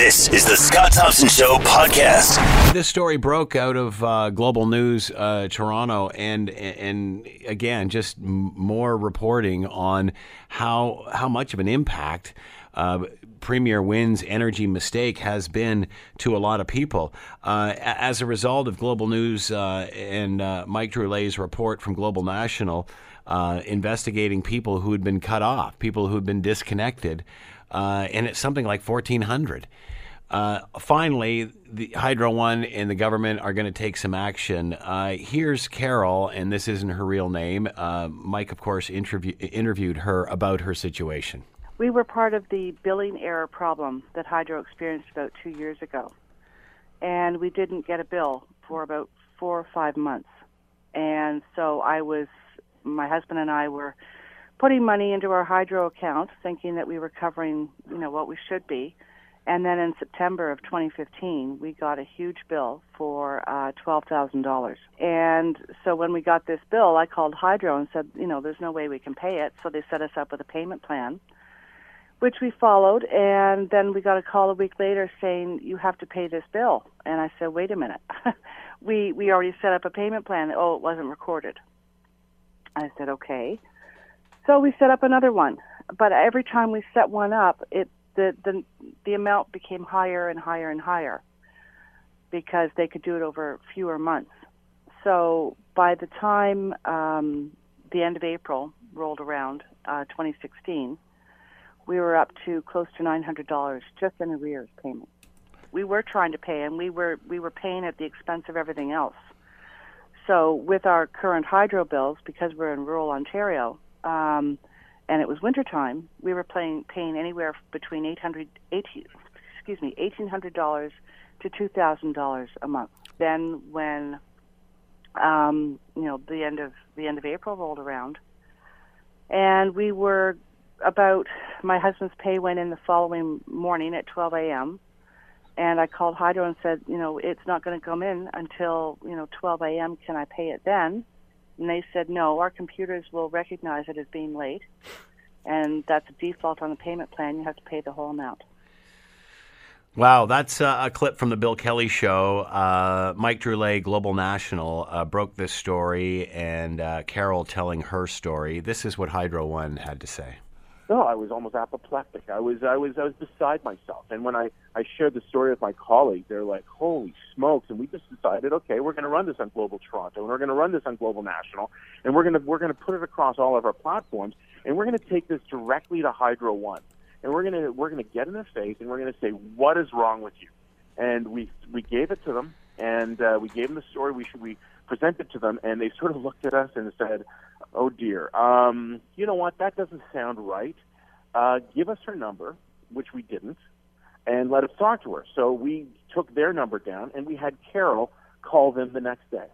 This is the Scott Thompson Show podcast. This story broke out of uh, Global News uh, Toronto, and and again, just more reporting on how how much of an impact. Uh, Premier Wynne's energy mistake has been to a lot of people. Uh, as a result of Global News uh, and uh, Mike Drolet's report from Global National, uh, investigating people who had been cut off, people who had been disconnected, uh, and it's something like 1,400. Uh, finally, the Hydro One and the government are going to take some action. Uh, here's Carol, and this isn't her real name. Uh, Mike, of course, interview- interviewed her about her situation. We were part of the billing error problem that Hydro experienced about two years ago. And we didn't get a bill for about four or five months. And so I was, my husband and I were putting money into our Hydro account, thinking that we were covering, you know, what we should be. And then in September of 2015, we got a huge bill for uh, $12,000. And so when we got this bill, I called Hydro and said, you know, there's no way we can pay it. So they set us up with a payment plan, which we followed. And then we got a call a week later saying, you have to pay this bill. And I said, wait a minute. we, we already set up a payment plan. Oh, it wasn't recorded. I said, okay. So we set up another one. But every time we set one up, it the, the the amount became higher and higher and higher because they could do it over fewer months. So by the time um, the end of April rolled around, uh, 2016, we were up to close to $900 just in arrears payment. We were trying to pay, and we were we were paying at the expense of everything else. So with our current hydro bills, because we're in rural Ontario. Um, and it was wintertime, we were paying paying anywhere between 800 18, excuse me, $1800 to $2000 a month. Then when um, you know, the end of the end of April rolled around and we were about my husband's pay went in the following morning at 12 a.m. and I called Hydro and said, you know, it's not going to come in until, you know, 12 a.m. Can I pay it then? And they said, no, our computers will recognize it as being late, and that's a default on the payment plan. You have to pay the whole amount. Wow, that's uh, a clip from the Bill Kelly show. Uh, Mike Drolet, Global National, uh, broke this story, and uh, Carol telling her story. This is what Hydro One had to say. No, I was almost apoplectic. I was, I was, I was beside myself. And when I, I shared the story with my colleagues, they're like, "Holy smokes!" And we just decided, okay, we're going to run this on Global Toronto, and we're going to run this on Global National, and we're going to, we're going to put it across all of our platforms, and we're going to take this directly to Hydro One, and we're going to, we're going to get in their face, and we're going to say, "What is wrong with you?" And we, we gave it to them, and uh, we gave them the story. We should, we presented to them, and they sort of looked at us and said, "Oh dear, um, you know what? That doesn't sound right. Uh, give us her number, which we didn't, and let us talk to her." So we took their number down, and we had Carol call them the next day.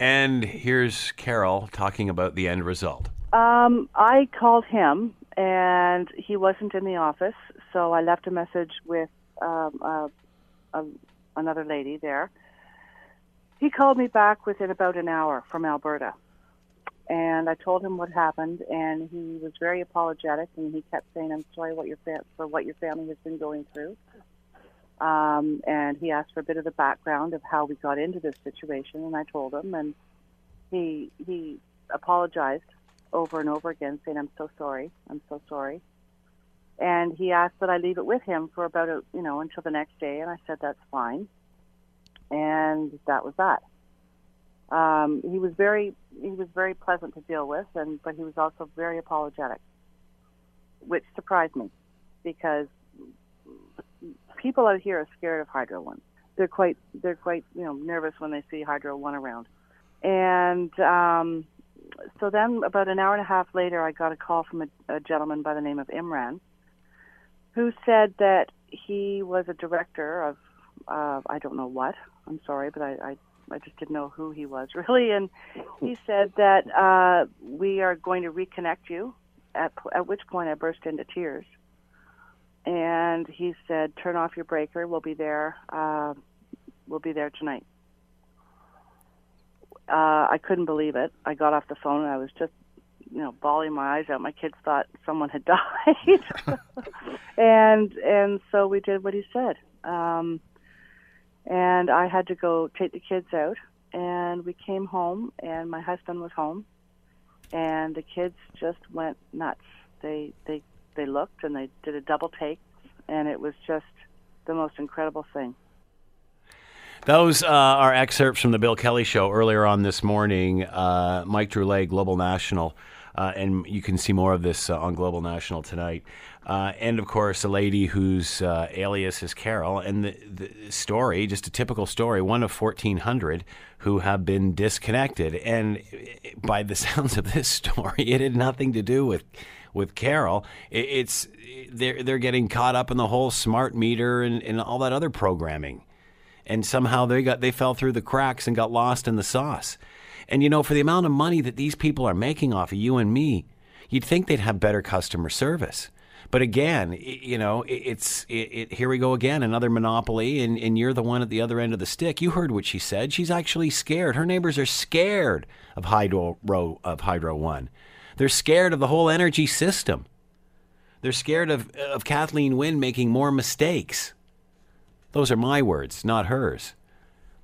And here's Carol talking about the end result. Um, I called him, and he wasn't in the office, so I left a message with um, uh, a, another lady there. He called me back within about an hour from Alberta, and I told him what happened, and he was very apologetic, and he kept saying, "I'm sorry what your fa- for what your family has been going through." Um, and he asked for a bit of the background of how we got into this situation, and I told him, and he he apologized over and over again, saying, "I'm so sorry, I'm so sorry." And he asked that I leave it with him for about a you know until the next day, and I said that's fine. And that was that. Um, he was very he was very pleasant to deal with, and but he was also very apologetic, which surprised me, because people out here are scared of Hydro One. They're quite they're quite you know nervous when they see Hydro One around, and um, so then about an hour and a half later, I got a call from a, a gentleman by the name of Imran, who said that he was a director of uh, I don't know what. I'm sorry, but I, I I just didn't know who he was really, and he said that uh, we are going to reconnect you. At at which point I burst into tears, and he said, "Turn off your breaker. We'll be there. Uh, we'll be there tonight." Uh, I couldn't believe it. I got off the phone and I was just you know, bawling my eyes out. My kids thought someone had died, and and so we did what he said. Um, and I had to go take the kids out, and we came home, and my husband was home, and the kids just went nuts. They they they looked and they did a double take, and it was just the most incredible thing. Those uh, are excerpts from the Bill Kelly Show earlier on this morning. Uh, Mike Drolet, Global National, uh, and you can see more of this uh, on Global National tonight. Uh, and of course, a lady whose uh, alias is Carol, and the, the story, just a typical story, one of 1,400 who have been disconnected. And by the sounds of this story, it had nothing to do with with Carol. It's they're they're getting caught up in the whole smart meter and, and all that other programming and somehow they got they fell through the cracks and got lost in the sauce. And you know, for the amount of money that these people are making off of you and me, you'd think they'd have better customer service. But again, you know, it's it, it, here we go again, another monopoly, and, and you're the one at the other end of the stick. You heard what she said. She's actually scared. Her neighbors are scared of Hydro of Hydro One. They're scared of the whole energy system. They're scared of of Kathleen Wynne making more mistakes. Those are my words, not hers.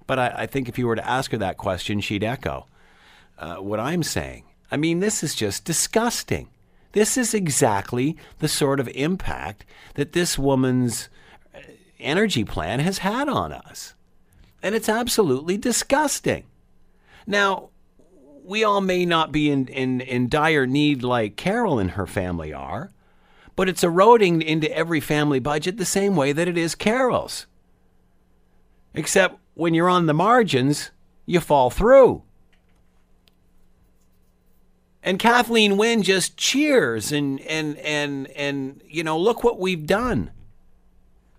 But I, I think if you were to ask her that question, she'd echo uh, what I'm saying. I mean, this is just disgusting. This is exactly the sort of impact that this woman's uh, energy plan has had on us. And it's absolutely disgusting. Now, we all may not be in, in, in dire need like Carol and her family are, but it's eroding into every family budget the same way that it is Carol's. Except when you're on the margins, you fall through. And Kathleen Wynne just cheers and and and and you know, look what we've done.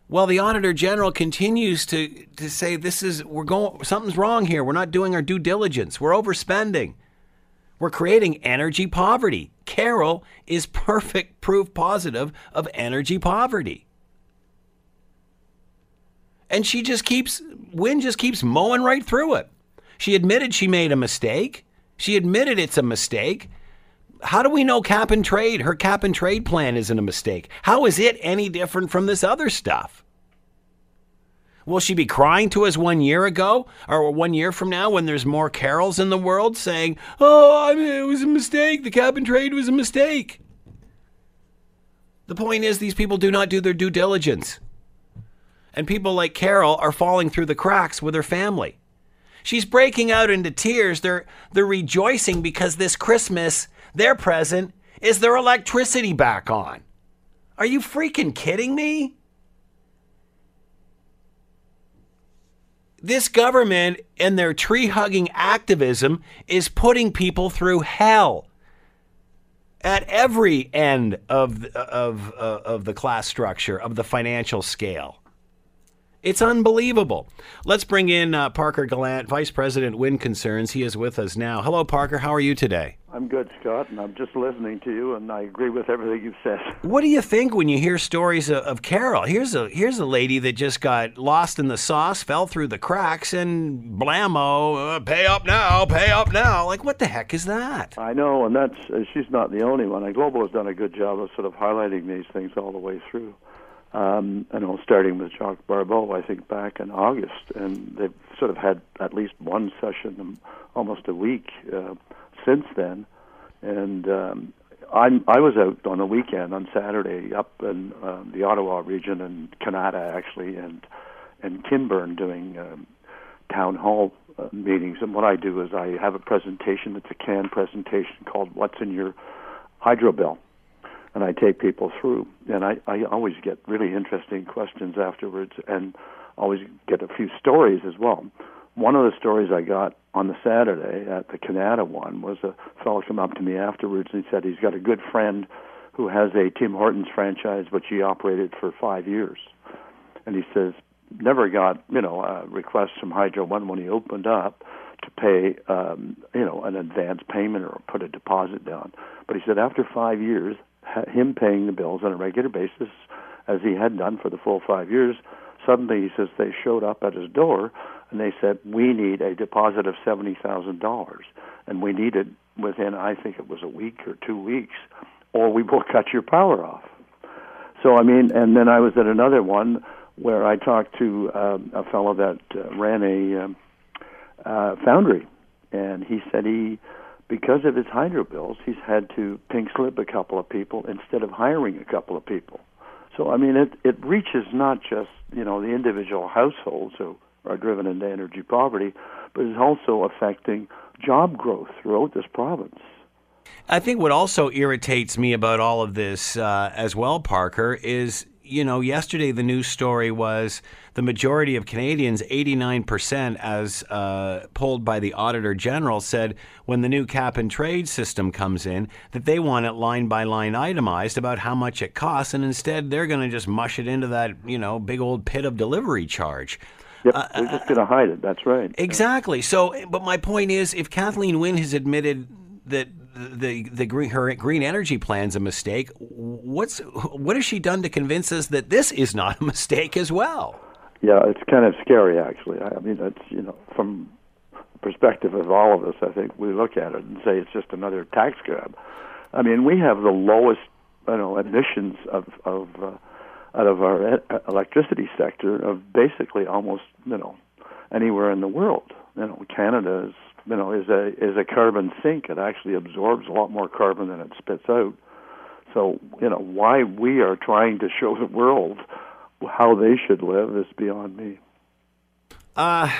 Well, the Auditor General continues to, to say this is we're going something's wrong here. We're not doing our due diligence. We're overspending. We're creating energy poverty. Carol is perfect proof positive of energy poverty and she just keeps Wynne just keeps mowing right through it. She admitted she made a mistake. She admitted it's a mistake. How do we know cap and trade? Her cap and trade plan isn't a mistake. How is it any different from this other stuff? Will she be crying to us one year ago or one year from now when there's more carols in the world saying, oh, I mean, it was a mistake. The cap and trade was a mistake? The point is, these people do not do their due diligence and people like Carol are falling through the cracks with her family. She's breaking out into tears. They're, they're rejoicing because this Christmas, their present is their electricity back on. Are you freaking kidding me? This government and their tree hugging activism is putting people through hell at every end of, of, uh, of the class structure, of the financial scale. It's unbelievable. Let's bring in uh, Parker Gallant, Vice President Wind Concerns. He is with us now. Hello, Parker. How are you today? I'm good, Scott, and I'm just listening to you, and I agree with everything you've said. What do you think when you hear stories of, of Carol? Here's a here's a lady that just got lost in the sauce, fell through the cracks, and blammo, uh, pay up now, pay up now. Like, what the heck is that? I know, and that's uh, she's not the only one. Global has done a good job of sort of highlighting these things all the way through um, you know, starting with Jacques Bourbeau, I think back in August, and they've sort of had at least one session almost a week uh, since then. And um, I'm, I was out on the weekend on Saturday up in uh, the Ottawa region and Kanata actually, and and Kinburn doing um, town hall uh, meetings. And what I do is I have a presentation. It's a canned presentation called "What's in Your Hydro Bill." And I take people through. And I, I always get really interesting questions afterwards and always get a few stories as well. One of the stories I got on the Saturday at the Kanata one was a fellow come up to me afterwards and he said he's got a good friend who has a Tim Hortons franchise which he operated for five years. And he says, never got, you know, a request from Hydro One when he opened up to pay, um, you know, an advance payment or put a deposit down. But he said after five years, him paying the bills on a regular basis, as he had done for the full five years, Suddenly, he says they showed up at his door and they said, "We need a deposit of seventy thousand dollars, and we need it within, I think it was a week or two weeks, or we will cut your power off." So I mean, and then I was at another one where I talked to um, a fellow that uh, ran a um, uh, foundry, and he said he, because of his hydro bills, he's had to pink slip a couple of people instead of hiring a couple of people. So I mean, it it reaches not just you know the individual households who are driven into energy poverty, but it's also affecting job growth throughout this province. I think what also irritates me about all of this uh, as well, Parker, is you know, yesterday the news story was the majority of Canadians, 89%, as uh, polled by the Auditor General, said when the new cap and trade system comes in, that they want it line by line itemized about how much it costs, and instead they're going to just mush it into that, you know, big old pit of delivery charge. Yep, uh, they're just going to hide it. That's right. Exactly. So, but my point is, if Kathleen Wynne has admitted that the the green her green energy plan's a mistake. What's what has she done to convince us that this is not a mistake as well? Yeah, it's kind of scary actually. I mean, that's you know from the perspective of all of us, I think we look at it and say it's just another tax grab. I mean, we have the lowest you know emissions of of uh, out of our electricity sector of basically almost you know anywhere in the world. You know, Canada is you know is a is a carbon sink. It actually absorbs a lot more carbon than it spits out. So you know why we are trying to show the world how they should live is beyond me. Uh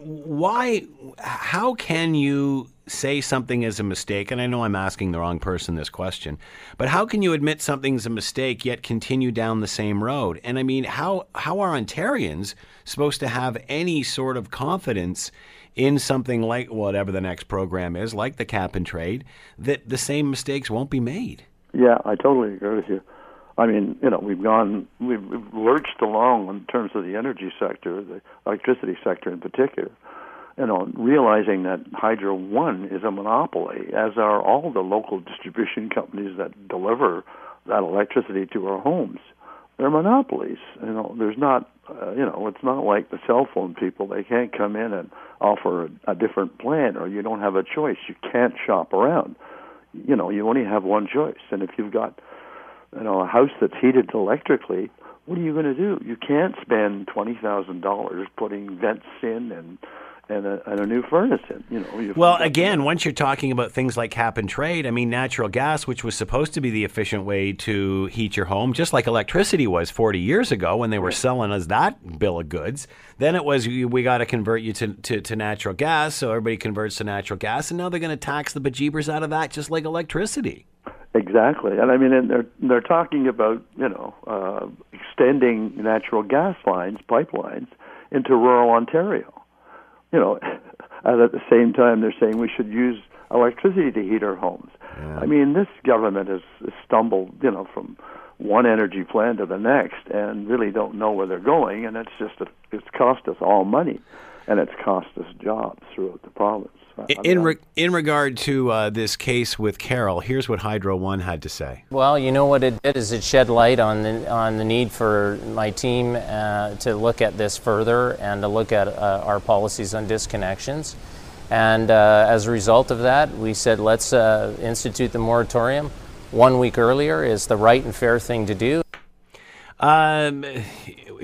why how can you say something is a mistake and I know I'm asking the wrong person this question but how can you admit something's a mistake yet continue down the same road and I mean how how are Ontarians supposed to have any sort of confidence in something like whatever the next program is, like the cap and trade, that the same mistakes won't be made. Yeah, I totally agree with you. I mean, you know, we've gone, we've, lurched along in terms of the energy sector, the electricity sector in particular. You know, realizing that Hydro One is a monopoly, as are all the local distribution companies that deliver that electricity to our homes. They're monopolies. You know, there's not, uh, you know, it's not like the cell phone people. They can't come in and offer a, a different plan, or you don't have a choice. You can't shop around. You know, you only have one choice. And if you've got, you know, a house that's heated electrically, what are you going to do? You can't spend twenty thousand dollars putting vents in and and a, and a new furnace in. You know. Well, again, once you're talking about things like cap and trade, I mean, natural gas, which was supposed to be the efficient way to heat your home, just like electricity was 40 years ago when they were selling us that bill of goods. Then it was we got to convert you to, to, to natural gas, so everybody converts to natural gas, and now they're going to tax the bejeebers out of that, just like electricity. Exactly, and I mean, and they're they're talking about you know uh, extending natural gas lines, pipelines into rural Ontario you know, and at the same time they're saying we should use electricity to heat our homes. Yeah. I mean, this government has, has stumbled, you know, from one energy plan to the next, and really don't know where they're going, and it's just a, it's cost us all money, and it's cost us jobs throughout the province. In re- in regard to uh, this case with Carol, here's what Hydro One had to say. Well, you know what it did is it shed light on the on the need for my team uh, to look at this further and to look at uh, our policies on disconnections. And uh, as a result of that, we said let's uh, institute the moratorium. One week earlier is the right and fair thing to do. Um,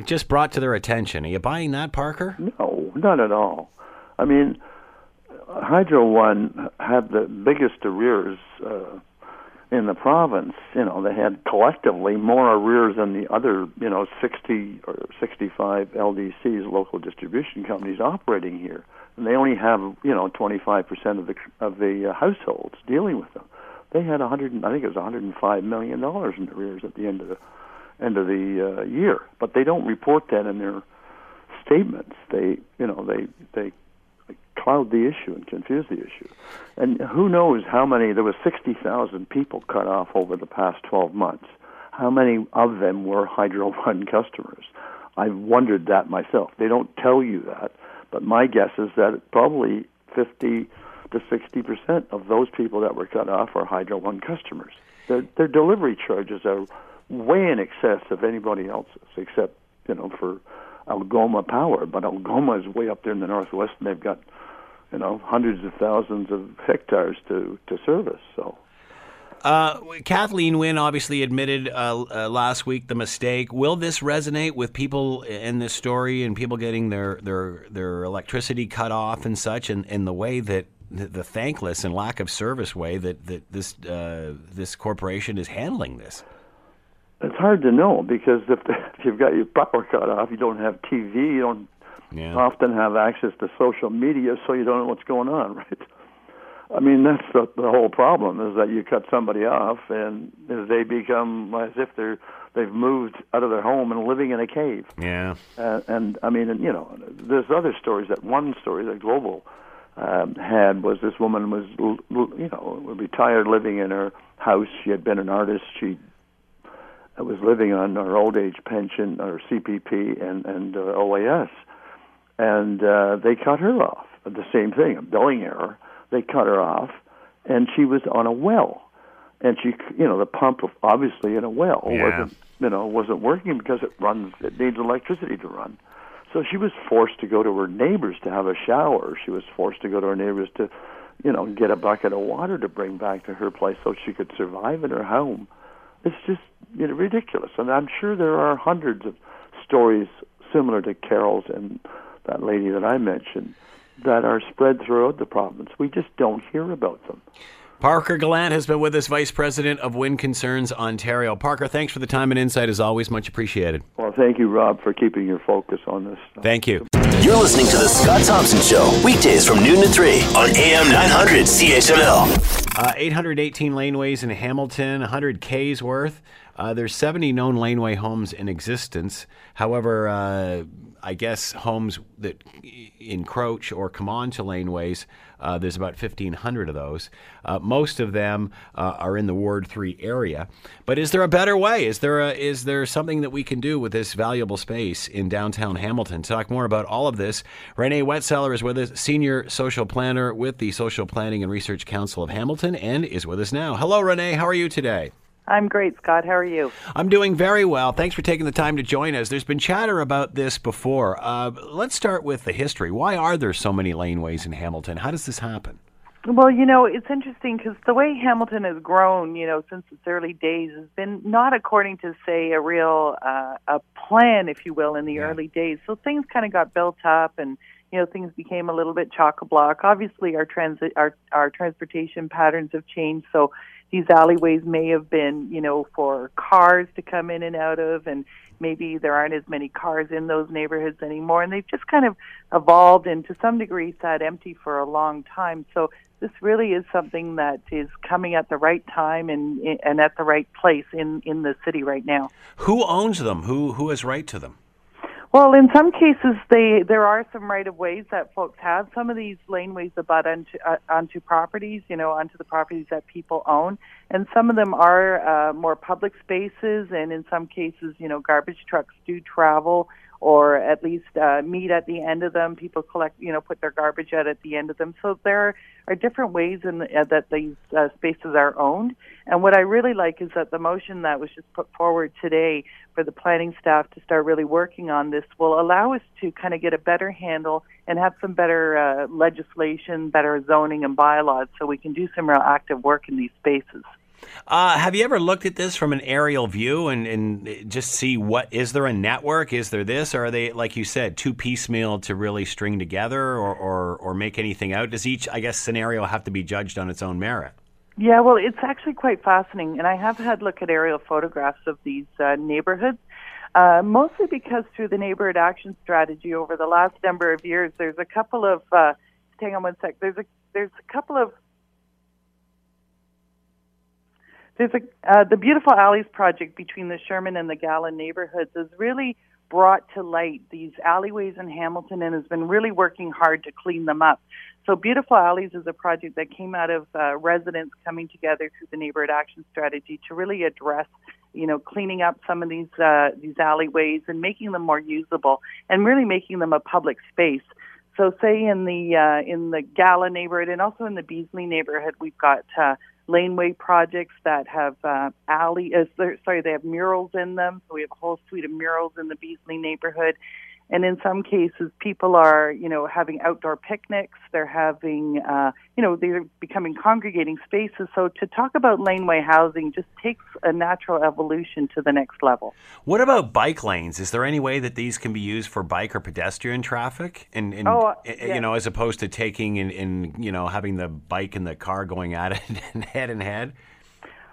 just brought to their attention. Are you buying that, Parker? No, not at all. I mean Hydro One had the biggest arrears uh, in the province. You know, they had collectively more arrears than the other, you know, 60 or 65 LDCs, local distribution companies operating here, and they only have, you know, 25% of the of the uh, households dealing with them. They had 100, I think it was 105 million dollars in arrears at the end of the end of the uh, year, but they don't report that in their statements. They, you know, they they cloud the issue and confuse the issue. And who knows how many, there were 60,000 people cut off over the past 12 months. How many of them were Hydro One customers? I've wondered that myself. They don't tell you that, but my guess is that probably 50 to 60 percent of those people that were cut off are Hydro One customers. Their, their delivery charges are way in excess of anybody else's, except you know, for Algoma Power, but Algoma is way up there in the northwest, and they've got, you know, hundreds of thousands of hectares to to service. So. Uh, Kathleen Wynne obviously admitted uh, uh, last week the mistake. Will this resonate with people in this story and people getting their, their, their electricity cut off and such, and, and the way that the, thankless and lack of service way that, that this uh, this corporation is handling this? It's hard to know because if, if you've got your power cut off, you don't have TV, you don't Yeah. often have access to social media, so you don't know what's going on, right? I mean, that's the, the whole problem is that you cut somebody off, and they become as if they're they've moved out of their home and living in a cave. Yeah. Uh, and I mean, and, you know, there's other stories. That one story that Global um, had was this woman was, you know, retired, living in her house. She had been an artist. She uh, was living on our old age pension our CPP and and uh, OAS, and uh, they cut her off. The same thing, a billing error. They cut her off, and she was on a well, and she, you know, the pump obviously in a well Yeah. wasn't, you know, wasn't working because it runs, it needs electricity to run. So she was forced to go to her neighbors to have a shower. She was forced to go to her neighbors to, you know, get a bucket of water to bring back to her place so she could survive in her home. It's just you know, ridiculous. And I'm sure there are hundreds of stories similar to Carol's and that lady that I mentioned that are spread throughout the province. We just don't hear about them. Parker Gallant has been with us, Vice President of Wind Concerns Ontario. Parker, thanks for the time and insight as always. Much appreciated. Well, thank you, Rob, for keeping your focus on this. Thank you. You're listening to The Scott Thompson Show, weekdays from noon to 3 on AM 900 CHML. Uh, 818 laneways in Hamilton, 100 Ks worth. Uh, there's 70 known laneway homes in existence. However, uh, I guess homes that encroach or come onto laneways, uh, there's about 1,500 of those. Uh, most of them uh, are in the Ward 3 area. But is there a better way? Is there, a, is there something that we can do with this valuable space in downtown Hamilton? To talk more about all of this, Renee Wetselaar is with us, Senior Social Planner with the Social Planning and Research Council of Hamilton, and is with us now. Hello, Renee. How are you today? I'm great, Scott. How are you? I'm doing very well. Thanks for taking the time to join us. There's been chatter about this before. Uh, let's start with the history. Why are there so many laneways in Hamilton? How does this happen? Well, you know, it's interesting because the way Hamilton has grown, you know, since its early days has been not according to, say, a real uh, a plan, if you will, in the Yeah. early days. So things kind of got built up, and you know, things became a little bit chock a block. Obviously, our transit, our our transportation patterns have changed, so these alleyways may have been, you know, for cars to come in and out of, and maybe there aren't as many cars in those neighborhoods anymore, and they've just kind of evolved and to some degree sat empty for a long time. So this really is something that is coming at the right time and and at the right place in in the city right now. Who owns them? Who who has right to them? Well, in some cases, they there are some right of ways that folks have. Some of these laneways abut onto uh, onto properties, you know, onto the properties that people own, and some of them are uh, more public spaces. And in some cases, you know, garbage trucks do travel, or at least uh, meet at the end of them. People collect, you know, put their garbage out at the end of them. So there are different ways in the, uh, that these uh, spaces are owned. And what I really like is that the motion that was just put forward today for the planning staff to start really working on this will allow us to kind of get a better handle and have some better uh, legislation, better zoning and bylaws so we can do some real active work in these spaces. Uh, have you ever looked at this from an aerial view and, and just see what is there a network? Is there this, or are they like you said, too piecemeal to really string together or, or, or make anything out? Does each, I guess, scenario have to be judged on its own merit? Yeah, well, it's actually quite fascinating, and I have had look at aerial photographs of these uh, neighborhoods. Uh, mostly because through the neighborhood action strategy over the last number of years, there's a couple of. Uh, hang on one sec. There's a there's a couple of there's a uh, the beautiful alleys project between the Sherman and the Gallon neighborhoods has really brought to light these alleyways in Hamilton and has been really working hard to clean them up. So Beautiful Alleys is a project that came out of uh, residents coming together through the neighborhood action strategy to really address, you know, cleaning up some of these uh, these alleyways and making them more usable and really making them a public space. So, say in the uh, in the Gala neighborhood and also in the Beasley neighborhood, we've got uh, laneway projects that have uh, alley. Uh, sorry, they have murals in them. So we have a whole suite of murals in the Beasley neighborhood. And in some cases, people are, you know, having outdoor picnics. They're having, uh, you know, they're becoming congregating spaces. So to talk about laneway housing just takes a natural evolution to the next level. What about bike lanes? Is there any way that these can be used for bike or pedestrian traffic? And, and oh, you know, as opposed to taking and, and, you know, having the bike and the car going at it head in head?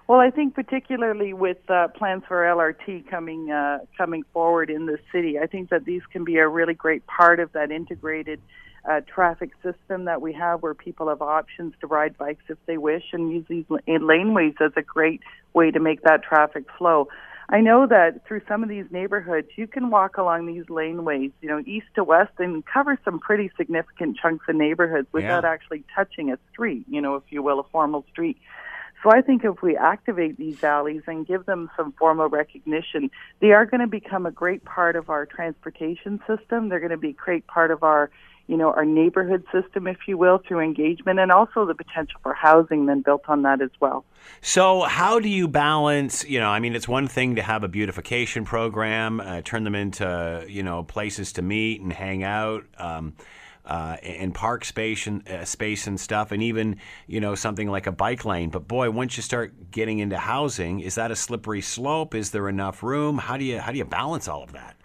Well, I think particularly with uh, plans for LRT coming uh, coming forward in the city, I think that these can be a really great part of that integrated uh, traffic system that we have, where people have options to ride bikes if they wish, and use these laneways as a great way to make that traffic flow. I know that through some of these neighborhoods, you can walk along these laneways, you know, east to west, and cover some pretty significant chunks of neighborhoods without Yeah. actually touching a street, you know, if you will, a formal street. So I think if we activate these alleys and give them some formal recognition, they are going to become a great part of our transportation system. They're going to be a great part of our, you know, our neighborhood system, if you will, through engagement and also the potential for housing then built on that as well. So, how do you balance? You know, I mean, it's one thing to have a beautification program, uh, turn them into you know places to meet and hang out, um, uh, and park space and uh, space and stuff, and even you know something like a bike lane. But boy, once you start getting into housing, is that a slippery slope? Is there enough room? How do you how do you balance all of that?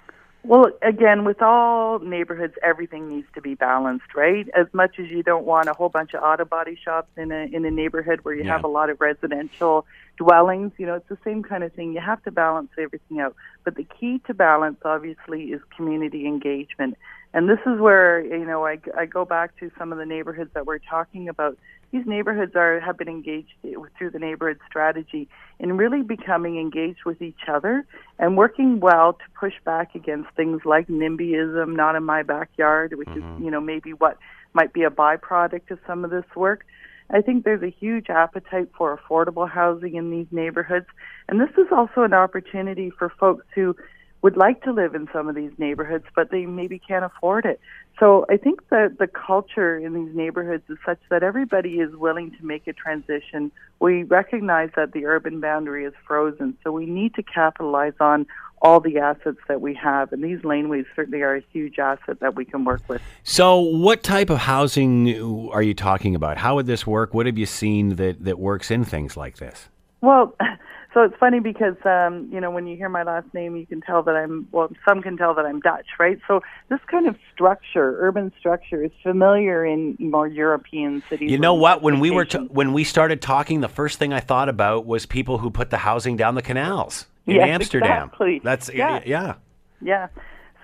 Well, again, with all neighborhoods, everything needs to be balanced, right? As much as you don't want a whole bunch of auto body shops in a in a neighborhood where you Yeah. have a lot of residential dwellings, you know, it's the same kind of thing. You have to balance everything out. But the key to balance, obviously, is community engagement. And this is where you know I, I go back to some of the neighborhoods that we're talking about. These neighborhoods are have been engaged through the neighborhood strategy in really becoming engaged with each other and working well to push back against things like NIMBYism, not in my backyard, which is mm-hmm. you know maybe what might be a byproduct of some of this work. I think there's a huge appetite for affordable housing in these neighborhoods, and this is also an opportunity for folks who would like to live in some of these neighborhoods, but they maybe can't afford it. So I think that the culture in these neighborhoods is such that everybody is willing to make a transition. We recognize that the urban boundary is frozen, so we need to capitalize on all the assets that we have, and these laneways certainly are a huge asset that we can work with. So, what type of housing are you talking about? How would this work? What have you seen that that works in things like this? Well, so it's funny because um, you know when you hear my last name, you can tell that I'm well. Some can tell that I'm Dutch, right? So this kind of structure, urban structure, is familiar in more European cities. You know what? When we were t- when we started talking, the first thing I thought about was people who put the housing down the canals in Yes, Amsterdam. exactly. That's Yeah. yeah. Yeah.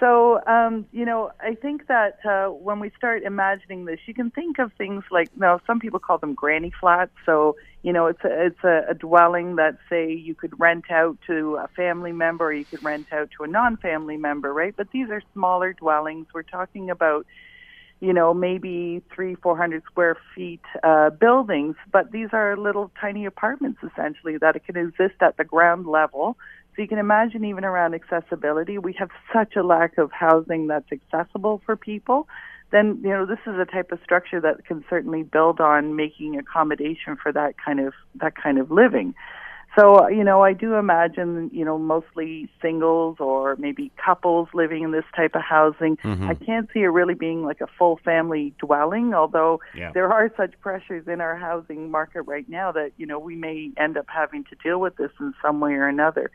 So, um, you know, I think that uh, when we start imagining this, you can think of things like, now some people call them granny flats. So, you know, it's a, it's a, a dwelling that, say, you could rent out to a family member or you could rent out to a non family member, right? But these are smaller dwellings. We're talking about, you know, maybe three, four hundred square feet uh, buildings, but these are little tiny apartments essentially that it can exist at the ground level. So you can imagine even around accessibility, we have such a lack of housing that's accessible for people. Then you know this is a type of structure that can certainly build on making accommodation for that kind of that kind of living. So you know I do imagine you know mostly singles or maybe couples living in this type of housing. Mm-hmm. I can't see it really being like a full family dwelling, although Yeah. there are such pressures in our housing market right now that you know we may end up having to deal with this in some way or another.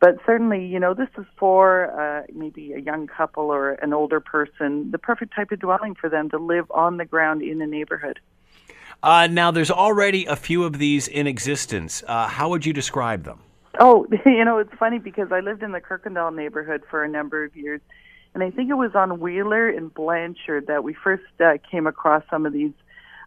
But certainly, you know, this is for uh, maybe a young couple or an older person, the perfect type of dwelling for them to live on the ground in a neighborhood. Uh, now, there's already a few of these in existence. Uh, how would you describe them? Oh, you know, it's funny because I lived in the Kirkendall neighborhood for a number of years, and I think it was on Wheeler and Blanchard that we first uh, came across some of these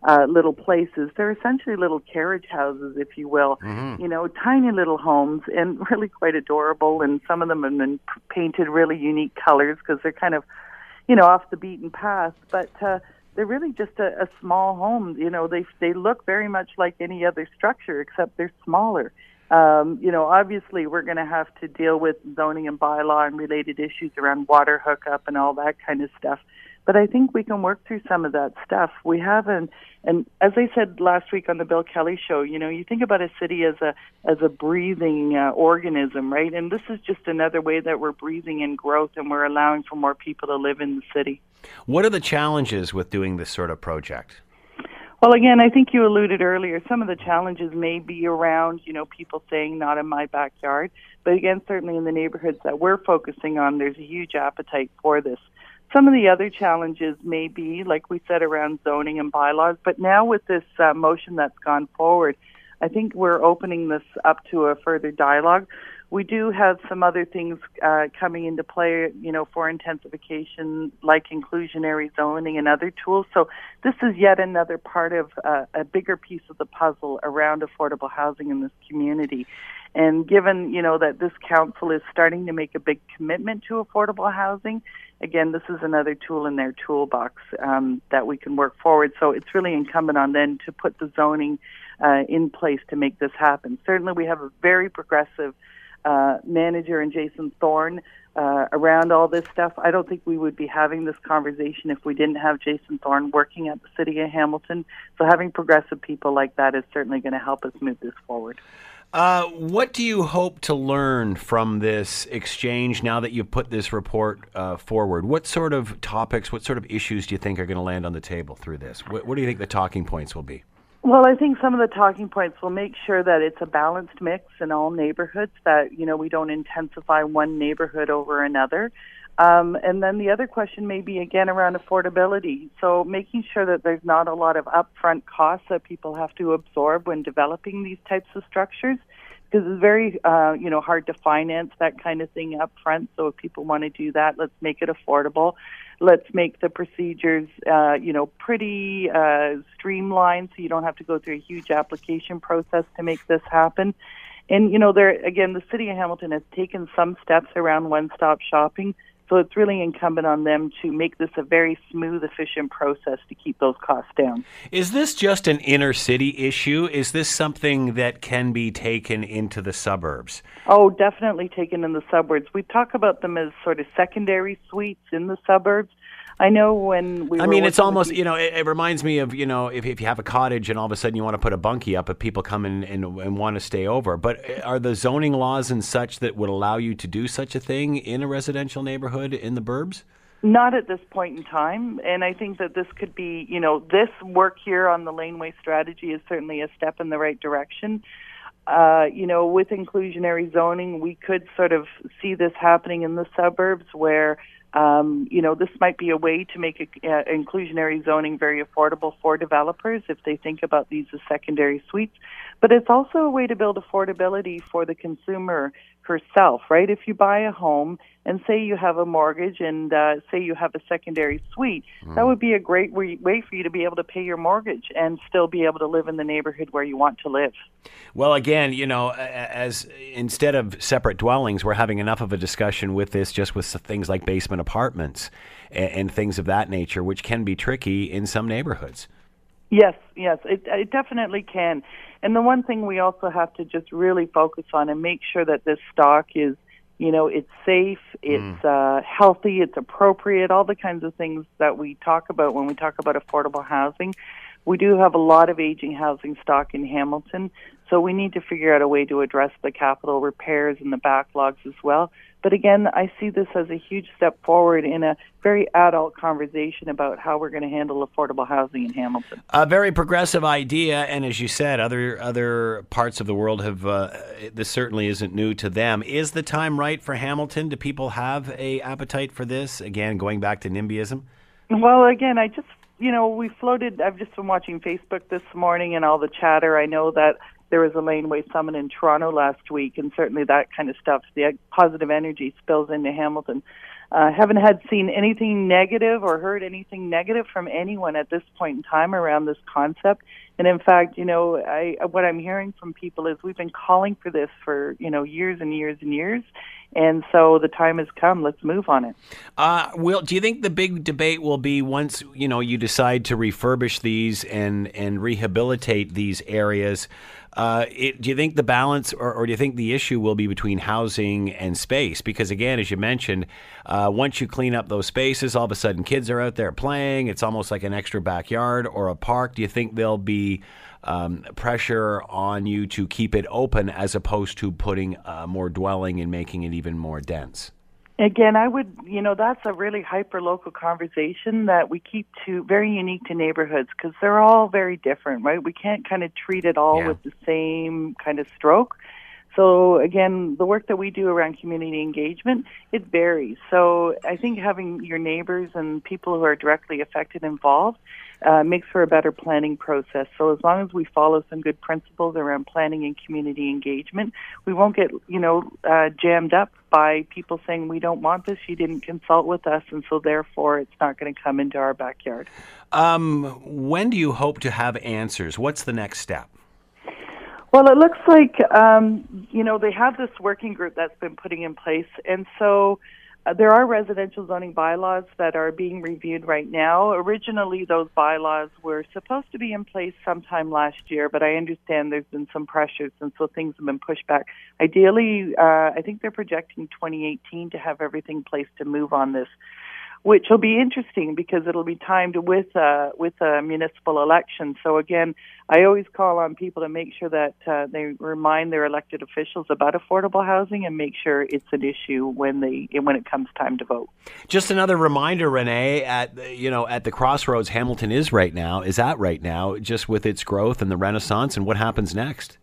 uh, little places. They're essentially little carriage houses, if you will. You know, tiny little homes and really quite adorable. And some of them have been painted really unique colors because they're kind of, you know, off the beaten path. But uh, they're really just a, a small home. You know, they they look very much like any other structure except they're smaller. Um, you know, obviously, we're going to have to deal with zoning and bylaw and related issues around water hookup and all that kind of stuff. But I think we can work through some of that stuff. We haven't, and as I said last week on the Bill Kelly show, you know, you think about a city as a as a breathing uh, organism, right? And this is just another way that we're breathing in growth, and we're allowing for more people to live in the city. What are the challenges with doing this sort of project? Well, again, I think you alluded earlier. Some of the challenges may be around, you know, people saying not in my backyard. But again, certainly in the neighborhoods that we're focusing on, there's a huge appetite for this. Some of the other challenges may be, like we said, around zoning and bylaws. But now with this uh, motion that's gone forward, I think we're opening this up to a further dialogue. We do have some other things uh, coming into play, you know, for intensification, like inclusionary zoning and other tools. So this is yet another part of uh, a bigger piece of the puzzle around affordable housing in this community. And given, you know, that this council is starting to make a big commitment to affordable housing, again, this is another tool in their toolbox um, that we can work forward. So it's really incumbent on them to put the zoning uh, in place to make this happen. Certainly, we have a very progressive uh, manager and Jason Thorne uh, around all this stuff. I don't think we would be having this conversation if we didn't have Jason Thorne working at the City of Hamilton. So having progressive people like that is certainly going to help us move this forward. Uh, what do you hope to learn from this exchange now that you've put this report uh, forward? What sort of topics, what sort of issues do you think are going to land on the table through this? What, what do you think the talking points will be? Well, I think some of the talking points will make sure that it's a balanced mix in all neighborhoods, that, you know, we don't intensify one neighborhood over another. Um, and then the other question may be again around affordability. So making sure that there's not a lot of upfront costs that people have to absorb when developing these types of structures, because it's very, uh, you know, hard to finance that kind of thing upfront. So if people want to do that, let's make it affordable let's make the procedures, uh, you know, pretty uh, streamlined, so you don't have to go through a huge application process to make this happen. And you know, there again, the city of Hamilton has taken some steps around one-stop shopping. So it's really incumbent on them to make this a very smooth, efficient process to keep those costs down. Is this just an inner city issue? Is this something that can be taken into the suburbs? Oh, definitely taken in the suburbs. We talk about them as sort of secondary suites in the suburbs. I know when we. I mean, it's almost you know it, it, reminds me of you know if, if you have a cottage and all of a sudden you want to put a bunkie up, if people come in and, and want to stay over. But uh, are the zoning laws and such that would allow you to do such a thing in a residential neighborhood in the burbs? Not at this point in time, and I think that this could be, you know, this work here on the laneway strategy is certainly a step in the right direction. Uh, you know, with inclusionary zoning, we could sort of see this happening in the suburbs where um, you know, this might be a way to make a, uh, inclusionary zoning very affordable for developers if they think about these as secondary suites. But it's also a way to build affordability for the consumer herself, right? If you buy a home and say you have a mortgage and uh, say you have a secondary suite, mm. that would be a great way, way for you to be able to pay your mortgage and still be able to live in the neighborhood where you want to live. Well, again, you know, as instead of separate dwellings, we're having enough of a discussion with this just with things like basement apartments and, and things of that nature, which can be tricky in some neighborhoods. Yes, yes, it, it definitely can. And the one thing we also have to just really focus on and make sure that this stock is, you know, it's safe, it's mm. uh, healthy, it's appropriate, all the kinds of things that we talk about when we talk about affordable housing. We do have a lot of aging housing stock in Hamilton, so we need to figure out a way to address the capital repairs and the backlogs as well. But again, I see this as a huge step forward in a very adult conversation about how we're going to handle affordable housing in Hamilton. A very progressive idea, and as you said, other other parts of the world have. Uh, this certainly isn't new to them. Is the time right for Hamilton? Do people have a appetite for this? Again, going back to NIMBYism. Well, again, I just you know we floated. I've just been watching Facebook this morning and all the chatter. I know that there was a laneway summit in Toronto last week, and certainly that kind of stuff, the positive energy spills into Hamilton. Uh, haven't had seen anything negative or heard anything negative from anyone at this point in time around this concept. And in fact, you know, I what I'm hearing from people is we've been calling for this for you know years and years and years, and so the time has come. Let's move on it. Uh, will do you think the big debate will be once you know you decide to refurbish these and and rehabilitate these areas? Uh, it, do you think the balance, or, or, do you think the issue will be between housing and space? Because again, as you mentioned, uh, once you clean up those spaces, all of a sudden kids are out there playing. It's almost like an extra backyard or a park. Do you think there'll be um, pressure on you to keep it open as opposed to putting uh, more dwelling and making it even more dense? Again, I would, you know, that's a really hyper local conversation that we keep to very unique to neighborhoods because they're all very different, right? We can't kind of treat it all yeah. with the same kind of stroke. So again, the work that we do around community engagement, it varies. So I think having your neighbors and people who are directly affected involved uh, makes for a better planning process. So as long as we follow some good principles around planning and community engagement, we won't get you know uh, jammed up by people saying we don't want this, you didn't consult with us, and so therefore it's not going to come into our backyard. Um, when do you hope to have answers? What's the next step? Well, it looks like um, you know they have this working group that's been putting in place, and so uh, there are residential zoning bylaws that are being reviewed right now. Originally, those bylaws were supposed to be in place sometime last year, but I understand there's been some pressures, and so things have been pushed back. Ideally, uh, I think they're projecting 2018 to have everything placed to move on this which will be interesting because it'll be timed with uh, with a municipal election. So again, I always call on people to make sure that uh, they remind their elected officials about affordable housing and make sure it's an issue when they when it comes time to vote. Just another reminder, Renee, at you know at the crossroads Hamilton is right now is at right now, just with its growth and the renaissance and what happens next.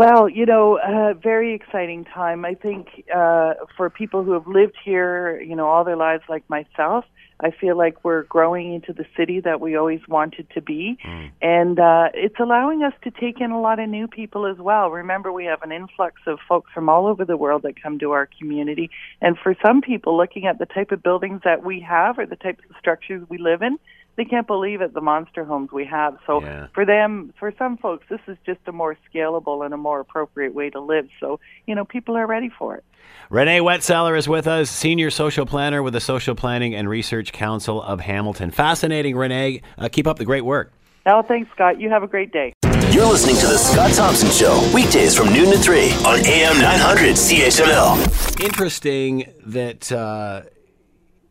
Well, you know, uh, very exciting time. I think uh, for people who have lived here, you know, all their lives, like myself, I feel like we're growing into the city that we always wanted to be, mm. and uh, it's allowing us to take in a lot of new people as well. Remember, we have an influx of folks from all over the world that come to our community, and for some people, looking at the type of buildings that we have or the types of structures we live in, they can't believe it the monster homes we have. So yeah. for them, for some folks, this is just a more scalable and a more appropriate way to live. So you know, people are ready for it. Renee Wetselaar is with us, senior social planner with the Social Planning and Research Council of Hamilton. Fascinating, Renee. Uh, keep up the great work. Oh, thanks, Scott. You have a great day. You're listening to the Scott Thompson Show, weekdays from noon to 3 on AM 900 CHML. Interesting that. Uh,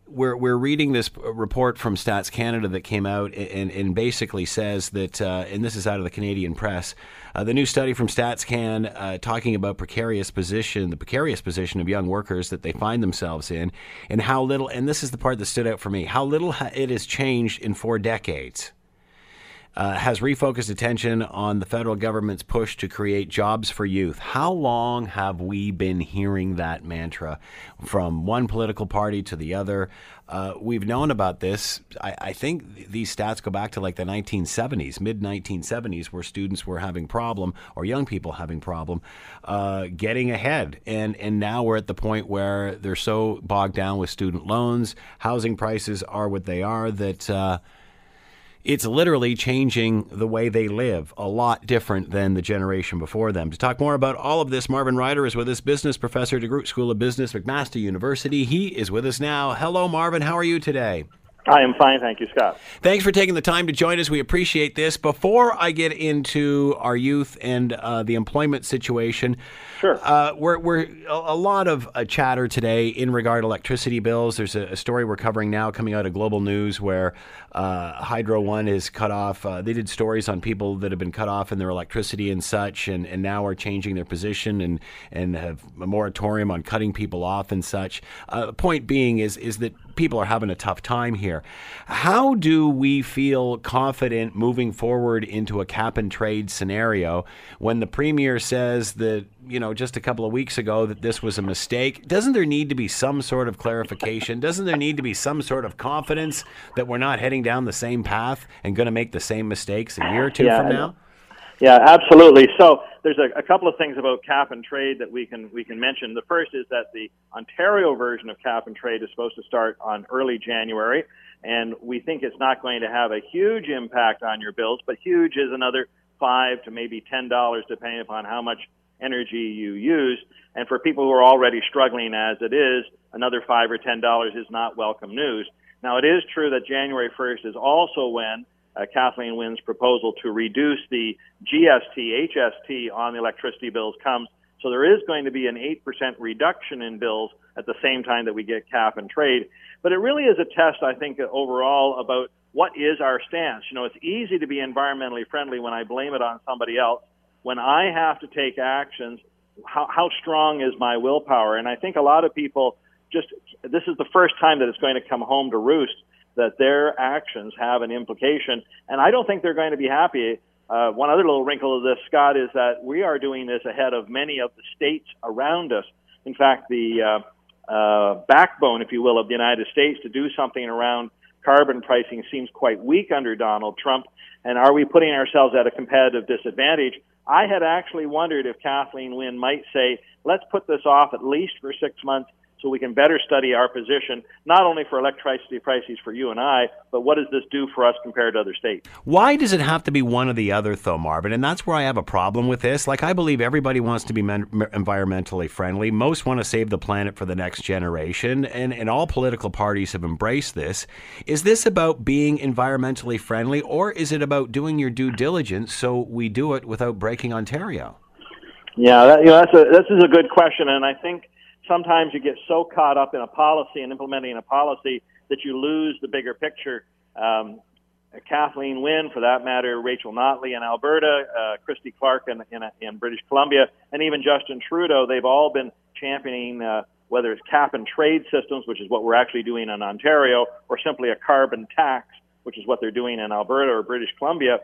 we're we're reading this report from Stats Canada that came out and, and basically says that, uh, and this is out of the Canadian press, uh, the new study from StatsCan uh, talking about precarious position, the precarious position of young workers that they find themselves in, and how little, and this is the part that stood out for me, how little it has changed in four decades uh, has refocused attention on the federal government's push to create jobs for youth. How long have we been hearing that mantra from one political party to the other? Uh, we've known about this. I, I, think these stats go back to like the 1970s, mid 1970s, where students were having problem or young people having problem uh, getting ahead, and and now we're at the point where they're so bogged down with student loans, housing prices are what they are that uh, it's literally changing the way they live, a lot different than the generation before them. To talk more about all of this, Marvin Ryder is with us, business professor at DeGroote School of Business, McMaster University. He is with us now. Hello, Marvin. How are you today? I am fine, thank you, Scott. Thanks for taking the time to join us. We appreciate this. Before I get into our youth and uh, the employment situation, sure. Uh, we're, we're a lot of uh, chatter today in regard to electricity bills. There's a, a, story we're covering now coming out of Global News where uh, Hydro One is cut off. Uh, they did stories on people that have been cut off in their electricity and such, and, and now are changing their position and and have a moratorium on cutting people off and such. Uh, the point being is is that people are having a tough time here. How do we feel confident moving forward into a cap and trade scenario when the premier says that, you know, just a couple of weeks ago that this was a mistake? Doesn't there need to be some sort of clarification? Doesn't there need to be some sort of confidence that we're not heading down the same path and going to make the same mistakes a year or two yeah, from now? Yeah, absolutely. So there's a, a, couple of things about cap and trade that we can we can mention. The first is that the Ontario version of cap and trade is supposed to start on early January, and we think it's not going to have a huge impact on your bills, but huge is another five to maybe ten dollars depending upon how much energy you use. And for people who are already struggling as it is, another five or ten dollars is not welcome news. Now it is true that January 1st is also when uh, Kathleen Wynne's proposal to reduce the GST, HST on the electricity bills comes. So there is going to be an 8% reduction in bills at the same time that we get cap and trade. But it really is a test, I think, overall about what is our stance. You know, it's easy to be environmentally friendly when I blame it on somebody else. When I have to take actions, how, how strong is my willpower? And I think a lot of people just, this is the first time that it's going to come home to roost that their actions have an implication. And I don't think they're going to be happy. Uh, one other little wrinkle of this, Scott, is that we are doing this ahead of many of the states around us. In fact, the uh, uh, backbone, if you will, of the United States to do something around carbon pricing seems quite weak under Donald Trump. And are we putting ourselves at a competitive disadvantage? I had actually wondered if Kathleen Wynne might say, let's put this off at least for six months so we can better study our position, not only for electricity prices for you and I, but what does this do for us compared to other states? Why does it have to be one or the other, though, Marvin? And that's where I have a problem with this. Like, I believe everybody wants to be men- environmentally friendly. Most want to save the planet for the next generation, and, and all political parties have embraced this. Is this about being environmentally friendly, or is it about doing your due diligence so we do it without breaking Ontario? Yeah, that, you know, that's a, this is a good question, and I think sometimes you get so caught up in a policy and implementing a policy that you lose the bigger picture. Um, Kathleen Wynne, for that matter, Rachel Notley in Alberta, uh, Christy Clark in, in, in, British Columbia, and even Justin Trudeau, they've all been championing uh, whether it's cap and trade systems, which is what we're actually doing in Ontario, or simply a carbon tax, which is what they're doing in Alberta or British Columbia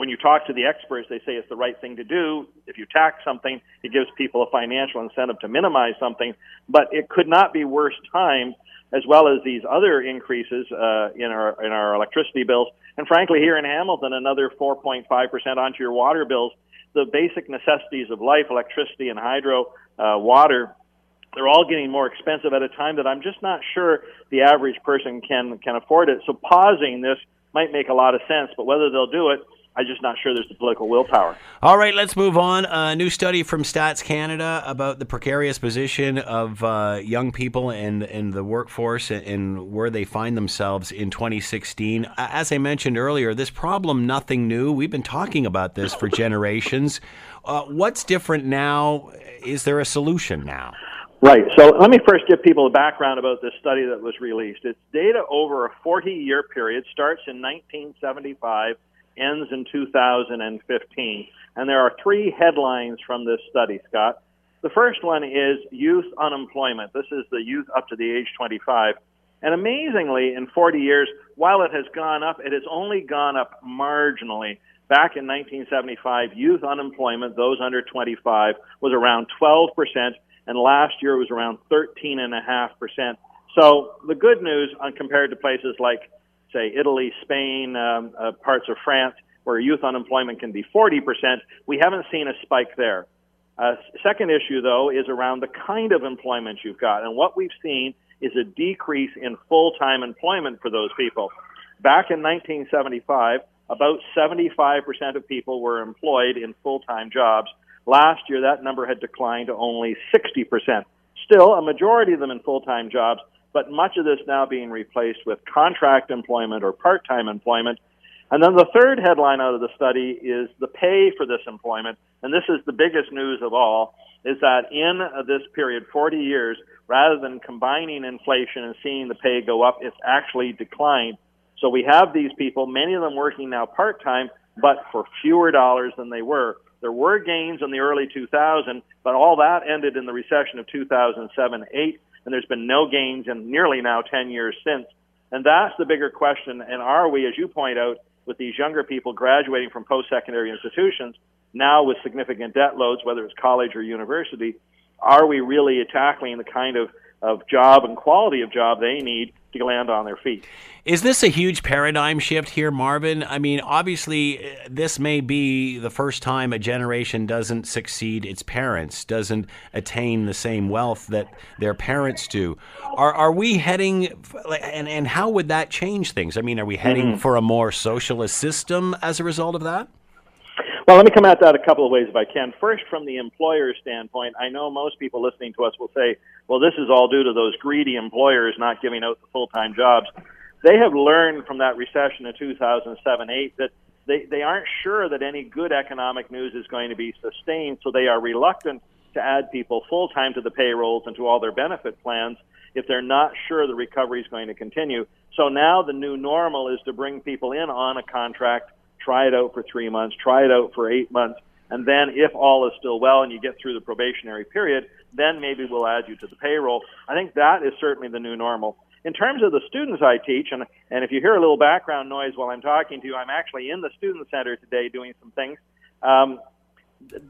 when you talk to the experts, they say it's the right thing to do. If you tax something, it gives people a financial incentive to minimize something. But it could not be worse timed, as well as these other increases uh, in our in our electricity bills. And frankly, here in Hamilton, another 4.5 percent onto your water bills. The basic necessities of life, electricity and hydro, uh, water, they're all getting more expensive at a time that I'm just not sure the average person can can afford it. So pausing this might make a lot of sense, but whether they'll do it I'm just not sure there's the political willpower. All right, let's move on. A new study from Stats Canada about the precarious position of uh, young people in, in the workforce and where they find themselves in 2016. As I mentioned earlier, this problem, nothing new. We've been talking about this for generations. Uh, what's different now? Is there a solution now? Right. So let me first give people a background about this study that was released. It's data over a 40 year period, starts in 1975 ends in 2015. And there are three headlines from this study, Scott. The first one is youth unemployment. This is the youth up to the age 25. And amazingly, in 40 years, while it has gone up, it has only gone up marginally. Back in 1975, youth unemployment, those under 25, was around 12%, and last year it was around 13.5%. So the good news, on compared to places like say Italy, Spain, um, uh, parts of France, where youth unemployment can be 40%, we haven't seen a spike there. Uh, second issue, though, is around the kind of employment you've got. And what we've seen is a decrease in full time employment for those people. Back in 1975, about 75% of people were employed in full time jobs. Last year, that number had declined to only 60%. Still, a majority of them in full time jobs, but much of this now being replaced with contract employment or part time employment. And then the third headline out of the study is the pay for this employment. And this is the biggest news of all is that in this period, 40 years, rather than combining inflation and seeing the pay go up, it's actually declined. So we have these people, many of them working now part time, but for fewer dollars than they were. There were gains in the early 2000s, but all that ended in the recession of 2007 8 and there's been no gains in nearly now 10 years since. And that's the bigger question. And are we, as you point out, with these younger people graduating from post-secondary institutions, now with significant debt loads, whether it's college or university, are we really tackling the kind of of job and quality of job they need to land on their feet. Is this a huge paradigm shift here, Marvin? I mean, obviously, uh, this may be the first time a generation doesn't succeed its parents, doesn't attain the same wealth that their parents do. Are, are we heading, and, and how would that change things? I mean, are we heading mm-hmm. for a more socialist system as a result of that? Well, let me come at that a couple of ways if I can. First, from the employer standpoint, I know most people listening to us will say, well, this is all due to those greedy employers not giving out the full time jobs they have learned from that recession in 2007 8 that they, they aren't sure that any good economic news is going to be sustained, so they are reluctant to add people full time to the payrolls and to all their benefit plans if they're not sure the recovery is going to continue. So now the new normal is to bring people in on a contract, try it out for three months, try it out for eight months, and then if all is still well and you get through the probationary period, then maybe we'll add you to the payroll. I think that is certainly the new normal. In terms of the students I teach, and, and if you hear a little background noise while I'm talking to you, I'm actually in the student center today doing some things. Um,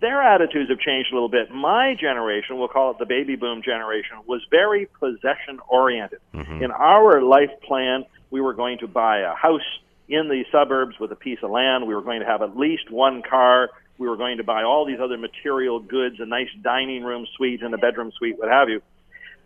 their attitudes have changed a little bit. My generation, we'll call it the baby boom generation, was very possession oriented. Mm-hmm. In our life plan, we were going to buy a house in the suburbs with a piece of land. We were going to have at least one car. We were going to buy all these other material goods, a nice dining room suite and a bedroom suite, what have you.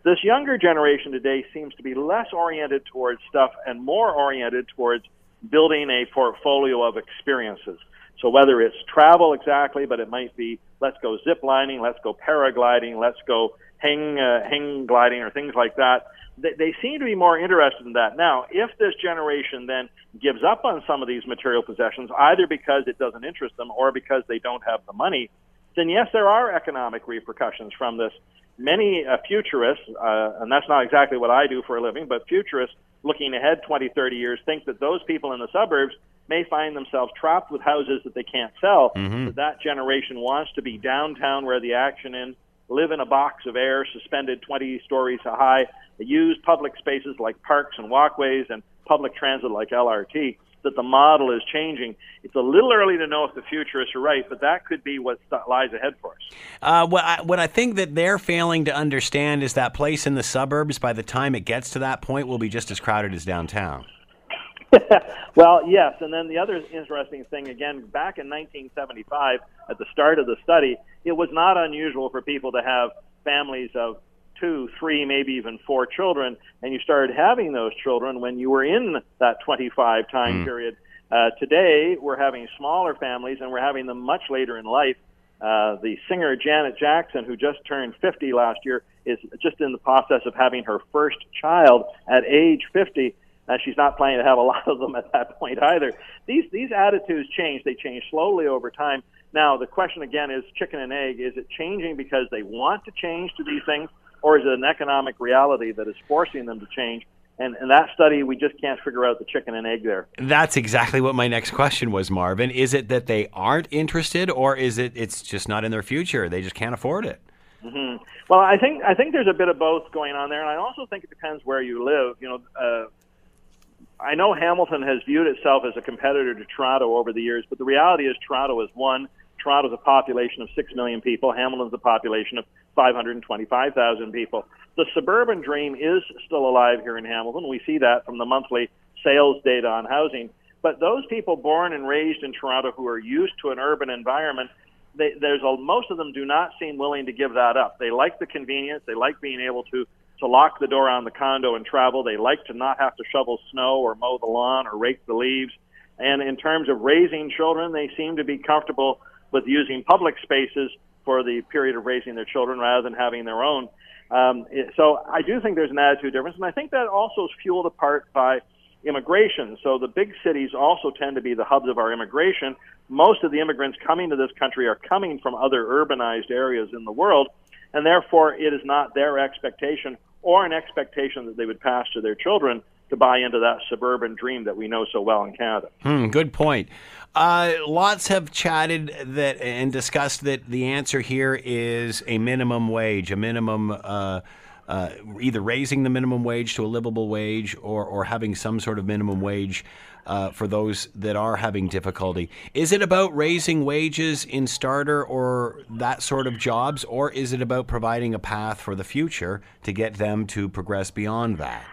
This younger generation today seems to be less oriented towards stuff and more oriented towards building a portfolio of experiences. So whether it's travel exactly, but it might be let's go zip lining, let's go paragliding, let's go hang uh, hang gliding or things like that. They, they seem to be more interested in that. Now, if this generation then gives up on some of these material possessions, either because it doesn't interest them or because they don't have the money, then yes, there are economic repercussions from this many uh, futurists, uh, and that's not exactly what I do for a living, but futurists looking ahead 20, 30 years think that those people in the suburbs may find themselves trapped with houses that they can't sell. Mm-hmm. That, that generation wants to be downtown where the action is, live in a box of air suspended 20 stories high, use public spaces like parks and walkways and public transit like LRT that the model is changing. It's a little early to know if the futurists are right, but that could be what lies ahead for us. Uh, what, I, what I think that they're failing to understand is that place in the suburbs, by the time it gets to that point, will be just as crowded as downtown. well, yes. And then the other interesting thing, again, back in 1975, at the start of the study, it was not unusual for people to have families of two, three, maybe even four children, and you started having those children when you were in that 25 time mm. period. Uh, today, we're having smaller families, and we're having them much later in life. Uh, the singer Janet Jackson, who just turned 50 last year, is just in the process of having her first child at age 50. And she's not planning to have a lot of them at that point either. These these attitudes change. They change slowly over time. Now the question again is chicken and egg. Is it changing because they want to change to these things, or is it an economic reality that is forcing them to change? And in that study, we just can't figure out the chicken and egg there. That's exactly what my next question was, Marvin. Is it that they aren't interested, or is it it's just not in their future? They just can't afford it. Mm-hmm. Well, I think I think there's a bit of both going on there, and I also think it depends where you live. You know, uh, I know Hamilton has viewed itself as a competitor to Toronto over the years, but the reality is Toronto is one. Toronto's a population of six million people. Hamilton's a population of 525,000 people. The suburban dream is still alive here in Hamilton. We see that from the monthly sales data on housing. But those people born and raised in Toronto who are used to an urban environment, they, there's a, most of them do not seem willing to give that up. They like the convenience. They like being able to to lock the door on the condo and travel. They like to not have to shovel snow or mow the lawn or rake the leaves. And in terms of raising children, they seem to be comfortable with using public spaces for the period of raising their children rather than having their own. Um, so I do think there's an attitude difference, and I think that also is fueled apart by immigration. So the big cities also tend to be the hubs of our immigration. Most of the immigrants coming to this country are coming from other urbanized areas in the world, and therefore it is not their expectation or an expectation that they would pass to their children to buy into that suburban dream that we know so well in Canada. Hmm, good point. Uh, lots have chatted that and discussed that the answer here is a minimum wage, a minimum uh, uh, either raising the minimum wage to a livable wage or, or having some sort of minimum wage uh, for those that are having difficulty. Is it about raising wages in starter or that sort of jobs, or is it about providing a path for the future to get them to progress beyond that?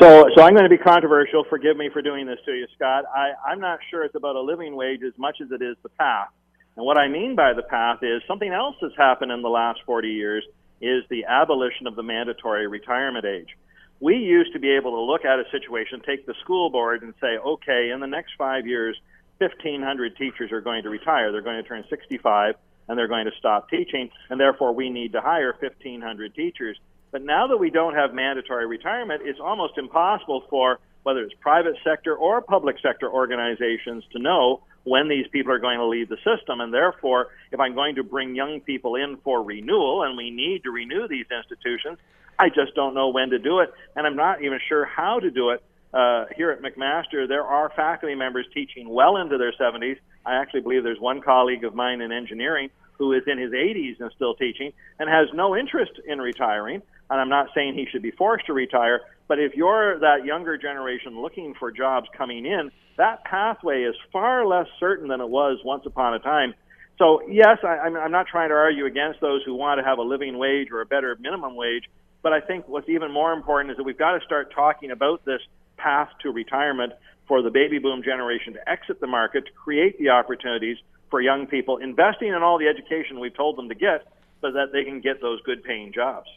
So, so I'm going to be controversial. Forgive me for doing this to you, Scott. I, I'm not sure it's about a living wage as much as it is the path. And what I mean by the path is something else has happened in the last 40 years is the abolition of the mandatory retirement age. We used to be able to look at a situation, take the school board and say, okay, in the next five years, 1,500 teachers are going to retire. They're going to turn 65 and they're going to stop teaching, and therefore we need to hire 1,500 teachers. But now that we don't have mandatory retirement, it's almost impossible for whether it's private sector or public sector organizations to know when these people are going to leave the system. And therefore, if I'm going to bring young people in for renewal, and we need to renew these institutions, I just don't know when to do it, and I'm not even sure how to do it. Uh, here at McMaster, there are faculty members teaching well into their 70s. I actually believe there's one colleague of mine in engineering who is in his 80s and still teaching and has no interest in retiring. And I'm not saying he should be forced to retire, but if you're that younger generation looking for jobs coming in, that pathway is far less certain than it was once upon a time. So, yes, I, I'm not trying to argue against those who want to have a living wage or a better minimum wage, but I think what's even more important is that we've got to start talking about this path to retirement for the baby boom generation to exit the market, to create the opportunities for young people, investing in all the education we've told them to get so that they can get those good paying jobs.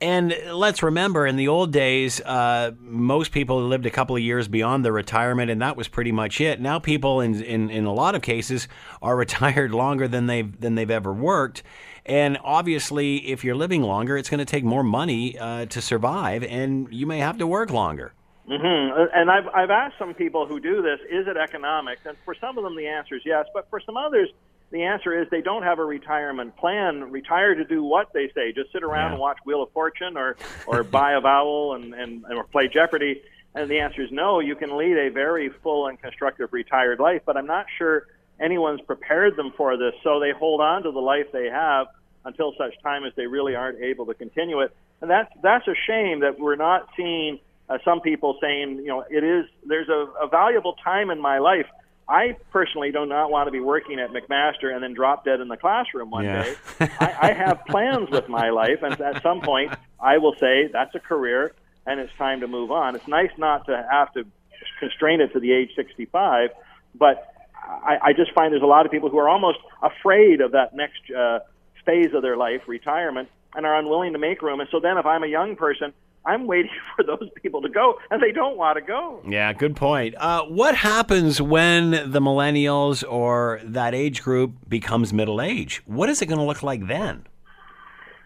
And let's remember, in the old days, uh, most people lived a couple of years beyond their retirement, and that was pretty much it. Now, people, in, in, in a lot of cases, are retired longer than they've than they've ever worked. And obviously, if you're living longer, it's going to take more money uh, to survive, and you may have to work longer. Mm-hmm. And I've I've asked some people who do this, is it economics? And for some of them, the answer is yes. But for some others, the answer is they don't have a retirement plan. Retire to do what they say? Just sit around yeah. and watch Wheel of Fortune, or or buy a vowel and, and or play Jeopardy. And the answer is no. You can lead a very full and constructive retired life, but I'm not sure anyone's prepared them for this. So they hold on to the life they have until such time as they really aren't able to continue it. And that's that's a shame that we're not seeing uh, some people saying, you know, it is there's a, a valuable time in my life I personally do not want to be working at McMaster and then drop dead in the classroom one yeah. day. I, I have plans with my life, and at some point, I will say that's a career, and it's time to move on. It's nice not to have to constrain it to the age 65, but I, I just find there's a lot of people who are almost afraid of that next uh, phase of their life, retirement, and are unwilling to make room. And so then, if I'm a young person, I'm waiting for those people to go, and they don't want to go. Yeah, good point. Uh, what happens when the millennials or that age group becomes middle age? What is it going to look like then?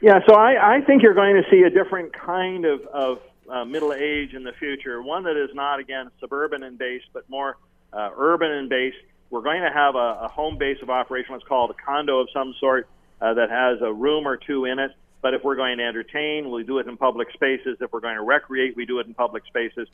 Yeah, so I, I think you're going to see a different kind of, of uh, middle age in the future. One that is not, again, suburban and based, but more uh, urban and based. We're going to have a, a home base of operation, what's called a condo of some sort, uh, that has a room or two in it. But if we're going to entertain, we do it in public spaces. If we're going to recreate, we do it in public spaces.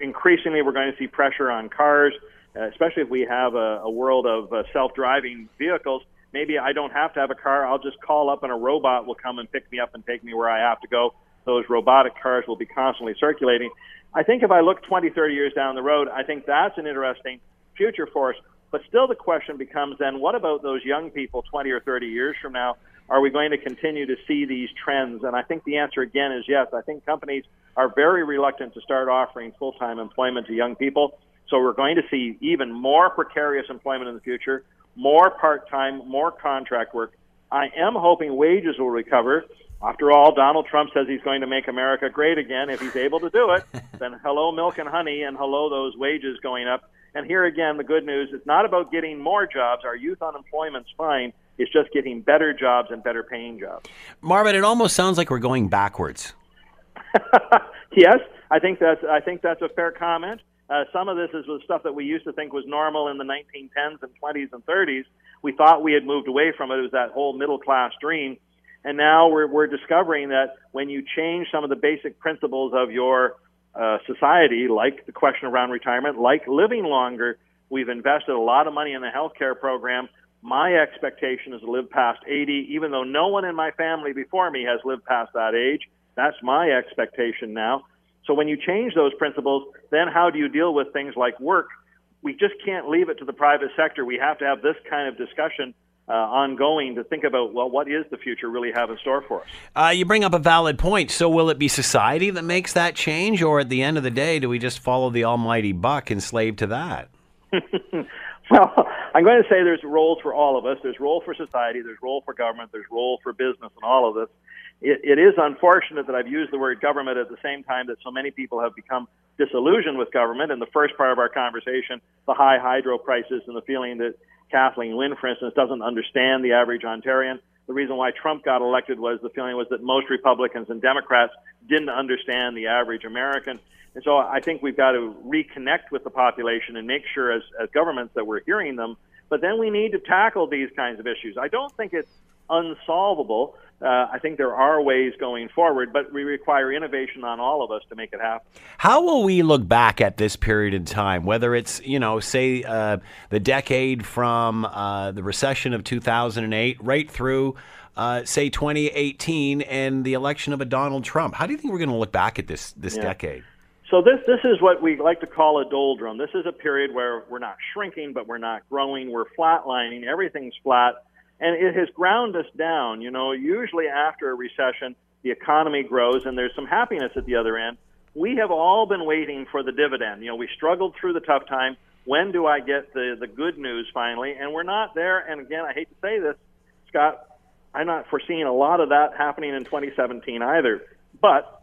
Increasingly, we're going to see pressure on cars, uh, especially if we have a, a world of uh, self-driving vehicles. Maybe I don't have to have a car. I'll just call up and a robot will come and pick me up and take me where I have to go. Those robotic cars will be constantly circulating. I think if I look 20, 30 years down the road, I think that's an interesting future for us. But still, the question becomes then what about those young people 20 or 30 years from now are we going to continue to see these trends? And I think the answer again is yes. I think companies are very reluctant to start offering full time employment to young people. So we're going to see even more precarious employment in the future, more part time, more contract work. I am hoping wages will recover. After all, Donald Trump says he's going to make America great again. If he's able to do it, then hello, milk and honey, and hello, those wages going up. And here again, the good news it's not about getting more jobs. Our youth unemployment's fine. It's just getting better jobs and better paying jobs. Marvin, it almost sounds like we're going backwards. yes, I think that's I think that's a fair comment. Uh, some of this is the stuff that we used to think was normal in the 1910s and 20s and 30s. We thought we had moved away from it. It was that whole middle class dream. And now we're, we're discovering that when you change some of the basic principles of your uh, society, like the question around retirement, like living longer, we've invested a lot of money in the healthcare program my expectation is to live past 80, even though no one in my family before me has lived past that age. That's my expectation now. So when you change those principles, then how do you deal with things like work? We just can't leave it to the private sector. We have to have this kind of discussion uh, ongoing to think about well, what is the future really have in store for us? Uh, you bring up a valid point. So, will it be society that makes that change, or at the end of the day, do we just follow the almighty buck and slave to that? well, I'm going to say there's roles for all of us. There's role for society. There's role for government. There's role for business, and all of this. It, it is unfortunate that I've used the word government at the same time that so many people have become disillusioned with government. In the first part of our conversation, the high hydro prices and the feeling that Kathleen Wynne, for instance, doesn't understand the average Ontarian. The reason why Trump got elected was the feeling was that most Republicans and Democrats didn't understand the average American. And so I think we've got to reconnect with the population and make sure as, as governments that we're hearing them. But then we need to tackle these kinds of issues. I don't think it's unsolvable. Uh, I think there are ways going forward, but we require innovation on all of us to make it happen. How will we look back at this period in time, whether it's, you know, say uh, the decade from uh, the recession of 2008 right through, uh, say, 2018 and the election of a Donald Trump? How do you think we're going to look back at this, this yeah. decade? So this this is what we like to call a doldrum. This is a period where we're not shrinking, but we're not growing. We're flatlining. Everything's flat and it has ground us down. You know, usually after a recession, the economy grows and there's some happiness at the other end. We have all been waiting for the dividend. You know, we struggled through the tough time. When do I get the the good news finally? And we're not there. And again, I hate to say this, Scott, I'm not foreseeing a lot of that happening in 2017 either. But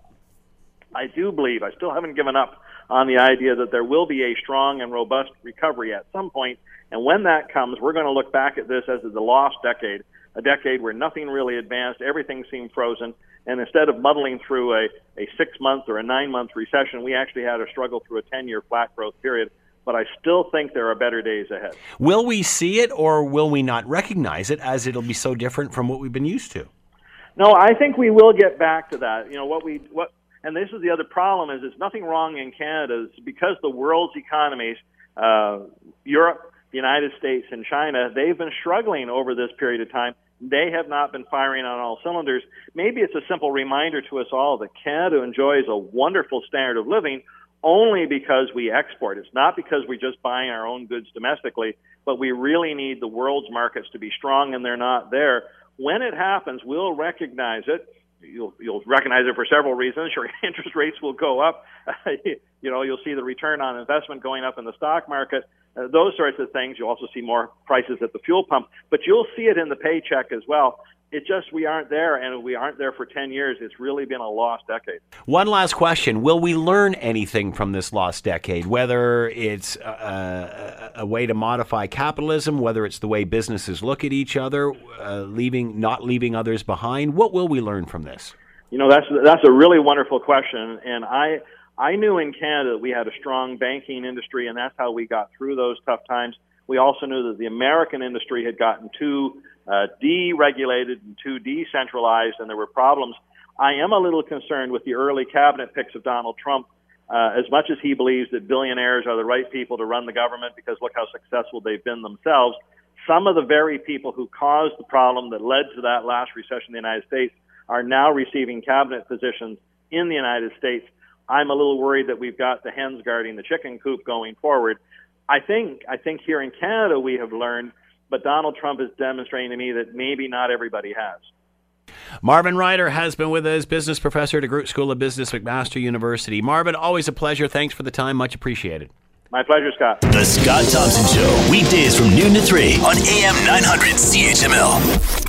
I do believe I still haven't given up on the idea that there will be a strong and robust recovery at some point. and when that comes, we're going to look back at this as the lost decade, a decade where nothing really advanced, everything seemed frozen, and instead of muddling through a, a six month or a nine month recession, we actually had a struggle through a 10 year flat growth period. But I still think there are better days ahead. Will we see it or will we not recognize it as it'll be so different from what we've been used to? No, I think we will get back to that. You know, what we, what, and this is the other problem is there's nothing wrong in Canada is because the world's economies, uh, Europe, the United States and China, they've been struggling over this period of time. They have not been firing on all cylinders. Maybe it's a simple reminder to us all that Canada enjoys a wonderful standard of living only because we export. It's not because we're just buying our own goods domestically, but we really need the world's markets to be strong and they're not there. When it happens, we'll recognize it you'll you'll recognize it for several reasons. Your interest rates will go up. you know, you'll see the return on investment going up in the stock market. Uh, those sorts of things. You'll also see more prices at the fuel pump, but you'll see it in the paycheck as well. It just we aren't there, and we aren't there for ten years. It's really been a lost decade. One last question: Will we learn anything from this lost decade? Whether it's a, a, a way to modify capitalism, whether it's the way businesses look at each other, uh, leaving not leaving others behind. What will we learn from this? You know, that's that's a really wonderful question, and I I knew in Canada that we had a strong banking industry, and that's how we got through those tough times. We also knew that the American industry had gotten too uh, deregulated and too decentralized, and there were problems. I am a little concerned with the early cabinet picks of Donald Trump. Uh, as much as he believes that billionaires are the right people to run the government because look how successful they've been themselves, some of the very people who caused the problem that led to that last recession in the United States are now receiving cabinet positions in the United States. I'm a little worried that we've got the hens guarding the chicken coop going forward. I think I think here in Canada we have learned but Donald Trump is demonstrating to me that maybe not everybody has. Marvin Ryder has been with us, business professor at DeGroote School of Business, McMaster University. Marvin, always a pleasure. Thanks for the time. Much appreciated. My pleasure, Scott. The Scott Thompson Show, weekdays from noon to 3 on AM 900 CHML.